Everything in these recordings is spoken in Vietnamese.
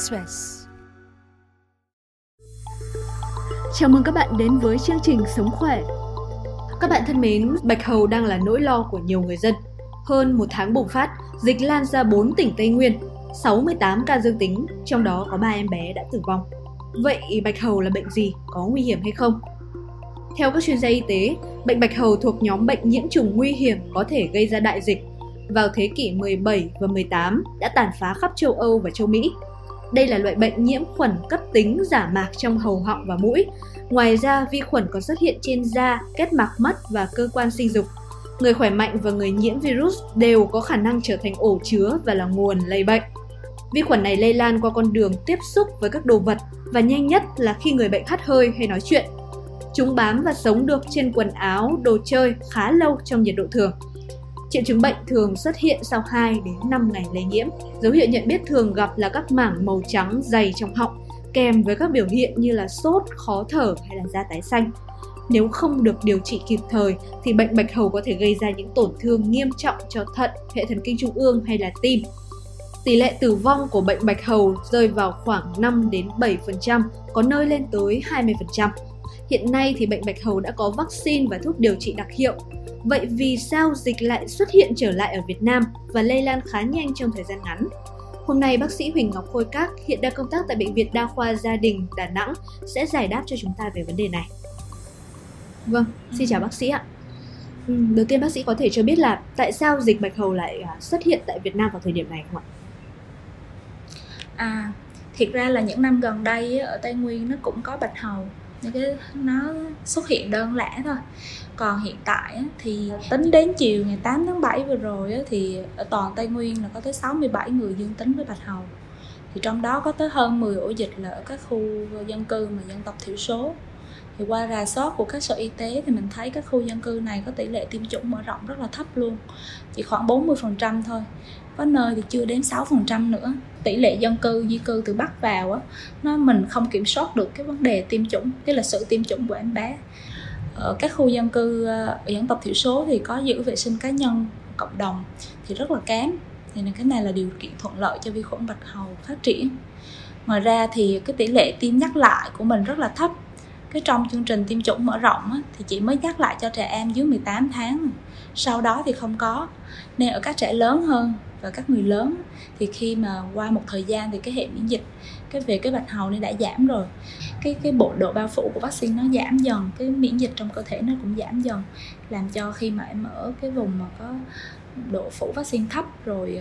Express. Chào mừng các bạn đến với chương trình Sống khỏe. Các bạn thân mến, bạch hầu đang là nỗi lo của nhiều người dân. Hơn một tháng bùng phát, dịch lan ra 4 tỉnh Tây Nguyên, 68 ca dương tính, trong đó có 3 em bé đã tử vong. Vậy bạch hầu là bệnh gì? Có nguy hiểm hay không? Theo các chuyên gia y tế, bệnh bạch hầu thuộc nhóm bệnh nhiễm trùng nguy hiểm có thể gây ra đại dịch. Vào thế kỷ 17 và 18 đã tàn phá khắp châu Âu và châu Mỹ. Đây là loại bệnh nhiễm khuẩn cấp tính giả mạc trong hầu họng và mũi. Ngoài ra, vi khuẩn còn xuất hiện trên da, kết mạc mắt và cơ quan sinh dục. Người khỏe mạnh và người nhiễm virus đều có khả năng trở thành ổ chứa và là nguồn lây bệnh. Vi khuẩn này lây lan qua con đường tiếp xúc với các đồ vật và nhanh nhất là khi người bệnh hắt hơi hay nói chuyện. Chúng bám và sống được trên quần áo, đồ chơi khá lâu trong nhiệt độ thường. Triệu chứng bệnh thường xuất hiện sau 2 đến 5 ngày lây nhiễm. Dấu hiệu nhận biết thường gặp là các mảng màu trắng dày trong họng, kèm với các biểu hiện như là sốt, khó thở hay là da tái xanh. Nếu không được điều trị kịp thời thì bệnh bạch hầu có thể gây ra những tổn thương nghiêm trọng cho thận, hệ thần kinh trung ương hay là tim. Tỷ lệ tử vong của bệnh bạch hầu rơi vào khoảng 5 đến 7%, có nơi lên tới 20%. Hiện nay thì bệnh bạch hầu đã có vaccine và thuốc điều trị đặc hiệu. Vậy vì sao dịch lại xuất hiện trở lại ở Việt Nam và lây lan khá nhanh trong thời gian ngắn? Hôm nay bác sĩ Huỳnh Ngọc Khôi Các hiện đang công tác tại Bệnh viện Đa khoa Gia đình Đà Nẵng sẽ giải đáp cho chúng ta về vấn đề này. Vâng, xin chào bác sĩ ạ. Ừ, đầu tiên bác sĩ có thể cho biết là tại sao dịch bạch hầu lại à, xuất hiện tại Việt Nam vào thời điểm này không ạ? À, thiệt ra là những năm gần đây ở Tây Nguyên nó cũng có bạch hầu những cái nó xuất hiện đơn lẻ thôi. Còn hiện tại thì tính đến chiều ngày 8 tháng 7 vừa rồi thì ở toàn Tây Nguyên là có tới 67 người dương tính với bạch hầu. Thì trong đó có tới hơn 10 ổ dịch là ở các khu dân cư mà dân tộc thiểu số thì qua rà soát của các sở y tế thì mình thấy các khu dân cư này có tỷ lệ tiêm chủng mở rộng rất là thấp luôn. Chỉ khoảng 40% thôi. Có nơi thì chưa đến 6% nữa. Tỷ lệ dân cư, di cư từ bắc vào á, nó mình không kiểm soát được cái vấn đề tiêm chủng, tức là sự tiêm chủng của em bé. Ở các khu dân cư ở dân tộc thiểu số thì có giữ vệ sinh cá nhân cộng đồng thì rất là kém. Thì cái này là điều kiện thuận lợi cho vi khuẩn bạch hầu phát triển. Ngoài ra thì cái tỷ lệ tiêm nhắc lại của mình rất là thấp cái trong chương trình tiêm chủng mở rộng á, thì chỉ mới nhắc lại cho trẻ em dưới 18 tháng. Sau đó thì không có. Nên ở các trẻ lớn hơn và các người lớn thì khi mà qua một thời gian thì cái hệ miễn dịch cái về cái bạch hầu này đã giảm rồi. Cái cái bộ độ bao phủ của vaccine nó giảm dần cái miễn dịch trong cơ thể nó cũng giảm dần làm cho khi mà em ở cái vùng mà có độ phủ vaccine thấp rồi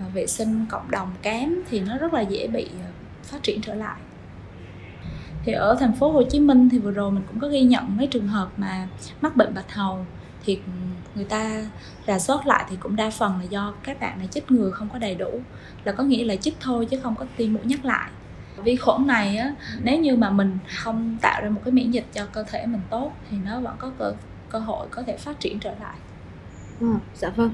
à, vệ sinh cộng đồng kém thì nó rất là dễ bị à, phát triển trở lại thì ở thành phố Hồ Chí Minh thì vừa rồi mình cũng có ghi nhận mấy trường hợp mà mắc bệnh bạch hầu. Thì người ta rà soát lại thì cũng đa phần là do các bạn này chích ngừa không có đầy đủ. Là có nghĩa là chích thôi chứ không có tiêm mũi nhắc lại. Vi khuẩn này á nếu như mà mình không tạo ra một cái miễn dịch cho cơ thể mình tốt thì nó vẫn có cơ cơ hội có thể phát triển trở lại. À, dạ vâng.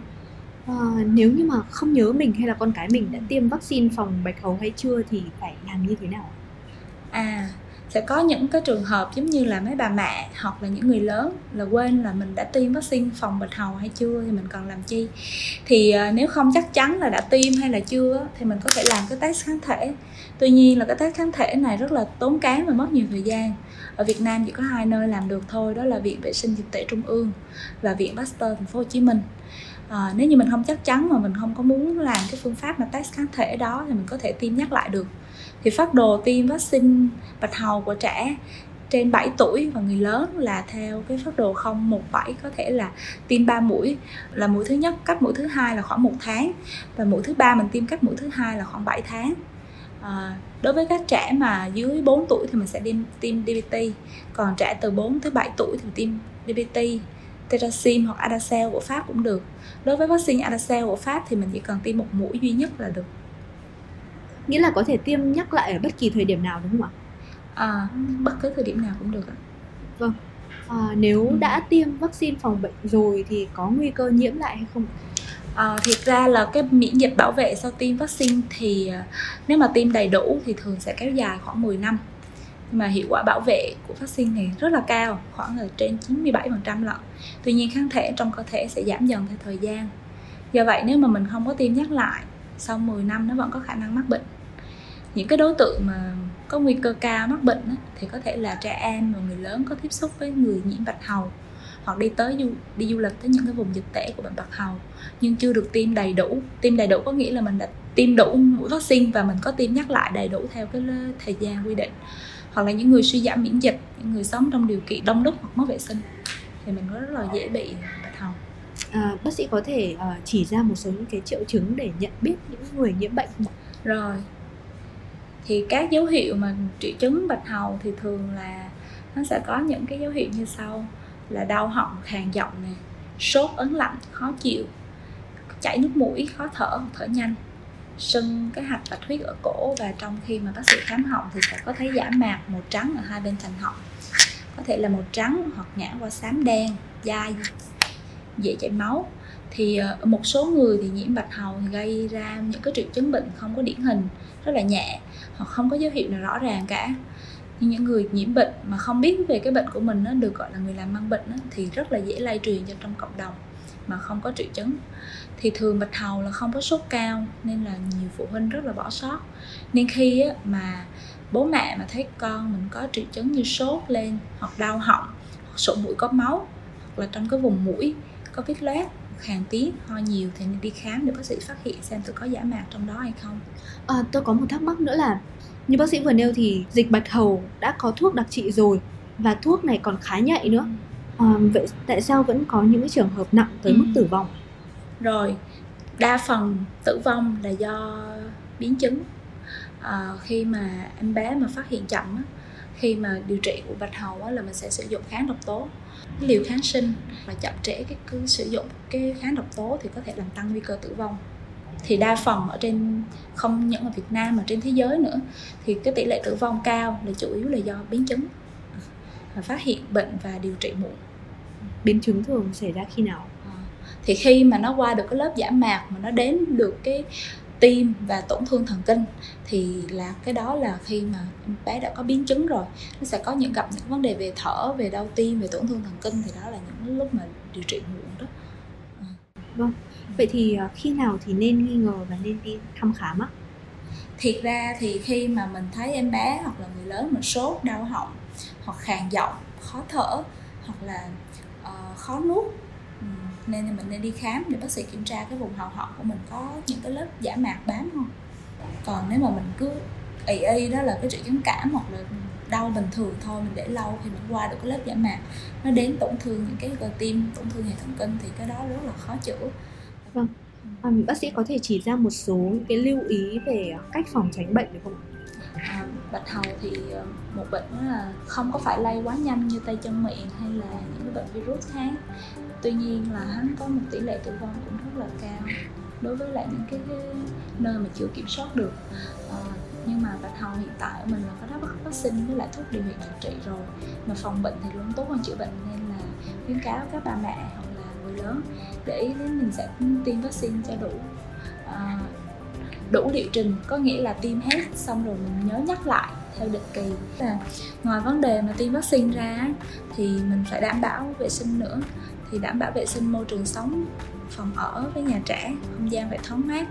À, nếu như mà không nhớ mình hay là con cái mình đã tiêm vaccine phòng bạch hầu hay chưa thì phải làm như thế nào à sẽ có những cái trường hợp giống như là mấy bà mẹ hoặc là những người lớn là quên là mình đã tiêm vaccine phòng bạch hầu hay chưa thì mình còn làm chi. Thì ờ, nếu không chắc chắn là đã tiêm hay là chưa thì mình có thể làm cái test kháng thể. Tuy nhiên là cái test kháng thể này rất là tốn kém và mất nhiều thời gian. Ở Việt Nam chỉ có hai nơi làm được thôi đó là viện vệ sinh dịch tễ trung ương và viện Pasteur thành phố Hồ Chí Minh. À, nếu như mình không chắc chắn mà mình không có muốn làm cái phương pháp mà test kháng thể đó thì mình có thể tiêm nhắc lại được thì phát đồ tiêm vaccine bạch hầu của trẻ trên 7 tuổi và người lớn là theo cái phác đồ 017 có thể là tiêm 3 mũi là mũi thứ nhất cách mũi thứ hai là khoảng một tháng và mũi thứ ba mình tiêm cách mũi thứ hai là khoảng 7 tháng. À, đối với các trẻ mà dưới 4 tuổi thì mình sẽ tiêm tiêm DPT còn trẻ từ 4 tới 7 tuổi thì tiêm DPT Terasim hoặc Adacel của Pháp cũng được. Đối với vaccine Adacel của Pháp thì mình chỉ cần tiêm một mũi duy nhất là được nghĩa là có thể tiêm nhắc lại ở bất kỳ thời điểm nào đúng không ạ? À, bất cứ thời điểm nào cũng được ạ. Vâng. À, nếu ừ. đã tiêm vaccine phòng bệnh rồi thì có nguy cơ nhiễm lại hay không À, thiệt ra là cái miễn dịch bảo vệ sau tiêm vaccine thì à, nếu mà tiêm đầy đủ thì thường sẽ kéo dài khoảng 10 năm. Mà hiệu quả bảo vệ của vaccine này rất là cao khoảng là trên 97% lận. Tuy nhiên kháng thể trong cơ thể sẽ giảm dần theo thời gian. Do vậy nếu mà mình không có tiêm nhắc lại sau 10 năm nó vẫn có khả năng mắc bệnh. Những cái đối tượng mà có nguy cơ cao mắc bệnh á, thì có thể là trẻ em và người lớn có tiếp xúc với người nhiễm bạch hầu hoặc đi tới du, đi du lịch tới những cái vùng dịch tễ của bệnh bạch hầu nhưng chưa được tiêm đầy đủ. Tiêm đầy đủ có nghĩa là mình đã tiêm đủ mũi vaccine và mình có tiêm nhắc lại đầy đủ theo cái thời gian quy định. Hoặc là những người suy giảm miễn dịch những người sống trong điều kiện đông đúc hoặc mất vệ sinh thì mình có rất là dễ bị à, bác sĩ có thể uh, chỉ ra một số những cái triệu chứng để nhận biết những người nhiễm bệnh không rồi. Thì các dấu hiệu mà triệu chứng bạch hầu thì thường là nó sẽ có những cái dấu hiệu như sau. Là đau họng khàn giọng này sốt ấn lạnh khó chịu chảy nước mũi khó thở thở nhanh sưng cái hạch bạch huyết ở cổ. Và trong khi mà bác sĩ khám họng thì sẽ có thấy giả mạc màu trắng ở hai bên thành họng. Có thể là màu trắng hoặc ngã qua xám đen dai dễ chảy máu. Thì ờ, một số người thì nhiễm bạch hầu thì gây ra những cái triệu chứng bệnh không có điển hình rất là nhẹ hoặc không có dấu hiệu nào rõ ràng cả. Nhưng những người nhiễm bệnh mà không biết về cái bệnh của mình nó được gọi là người làm mang bệnh đó, thì rất là dễ lây truyền cho trong cộng đồng mà không có triệu chứng. Thì thường bạch hầu là không có sốt cao nên là nhiều phụ huynh rất là bỏ sót. Nên khi á, mà bố mẹ mà thấy con mình có triệu chứng như sốt lên hoặc đau họng hoặc sổ mũi có máu hoặc là trong cái vùng mũi có vết loét khàn tiếng ho nhiều thì nên đi khám để bác sĩ phát hiện xem tôi có giả mạc trong đó hay không. À, tôi có một thắc mắc nữa là như bác sĩ vừa nêu thì dịch bạch hầu đã có thuốc đặc trị rồi và thuốc này còn khá nhạy nữa. À, vậy tại sao vẫn có những trường hợp nặng tới ừ. mức tử vong? Rồi đa phần tử vong là do biến chứng. À, khi mà em bé mà phát hiện chậm á, khi mà điều trị của bạch hầu á, là mình sẽ sử dụng kháng độc tố liều kháng sinh và chậm trễ cái cứ sử dụng cái kháng độc tố thì có thể làm tăng nguy cơ tử vong. Thì đa phần ở trên không những ở Việt Nam mà trên thế giới nữa thì cái tỷ lệ tử vong cao là chủ yếu là do biến chứng và phát hiện bệnh và điều trị muộn. Biến chứng thường xảy ra khi nào? À, thì khi mà nó qua được cái lớp giả mạc mà nó đến được cái tim và tổn thương thần kinh thì là cái đó là khi mà bé đã có biến chứng rồi nó sẽ có những gặp những vấn đề về thở về đau tim về tổn thương thần kinh thì đó là những lúc mà điều trị muộn đó à. vâng vậy thì à, khi nào thì nên nghi ngờ và nên đi thăm khám á thiệt ra thì khi mà mình thấy em bé hoặc là người lớn mà sốt đau họng hoặc khàn giọng khó thở hoặc là uh, khó nuốt nên mình nên đi khám để bác sĩ kiểm tra cái vùng hầu họng của mình có những cái lớp giả mạc bám không? Còn nếu mà mình cứ ị y đó là cái triệu chứng cảm hoặc là đau bình thường thôi mình để lâu thì mình qua được cái lớp giả mạc. Nó đến tổn thương những cái cơ tim tổn thương hệ thần kinh thì cái đó rất là khó chữa. Vâng. À, bác sĩ có thể chỉ ra một số những cái lưu ý về cách phòng tránh bệnh được không à, bạch hầu thì ờ, một bệnh là không có phải lây quá nhanh như tay chân miệng hay là những cái bệnh virus khác. Tuy nhiên là hắn có một tỷ lệ tử vong cũng rất là cao đối với lại những cái, cái nơi mà chưa kiểm soát được. À, nhưng mà bạch hầu hiện tại mình là có đáp vaccine với lại thuốc điều trị điều trị rồi. Mà phòng bệnh thì luôn tốt hơn chữa bệnh nên là khuyến cáo các bà mẹ hoặc là người lớn để ý đến mình sẽ tiêm vaccine cho đủ. À, đủ liệu trình, có nghĩa là tiêm hết xong rồi mình nhớ nhắc lại theo định kỳ. Và ngoài vấn đề mà tiêm vaccine ra thì mình phải đảm bảo vệ sinh nữa, thì đảm bảo vệ sinh môi trường sống phòng ở với nhà trẻ không gian phải thoáng mát.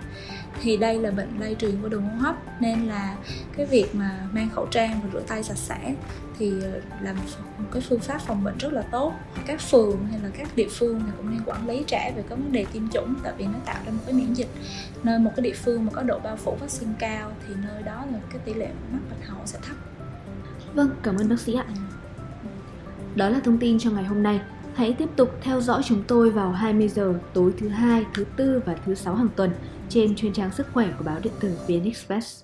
Thì đây là bệnh lây truyền qua đường hô hấp nên là cái việc mà mang khẩu trang và rửa tay sạch sẽ thì ờ, là một cái phương pháp phòng bệnh rất là tốt. Các phường hay là các địa phương thì cũng nên quản lý trẻ về các vấn đề tiêm chủng tại vì nó tạo ra một cái miễn dịch. Nơi một cái địa phương mà có độ bao phủ vaccine cao thì nơi đó là cái tỷ lệ mắc bạch hầu sẽ thấp. Vâng cảm ơn bác sĩ ạ. Đó là thông tin cho ngày hôm nay. Hãy tiếp tục theo dõi chúng tôi vào 20 giờ tối thứ hai, thứ tư và thứ sáu hàng tuần trên chuyên trang sức khỏe của báo điện tử VN Express.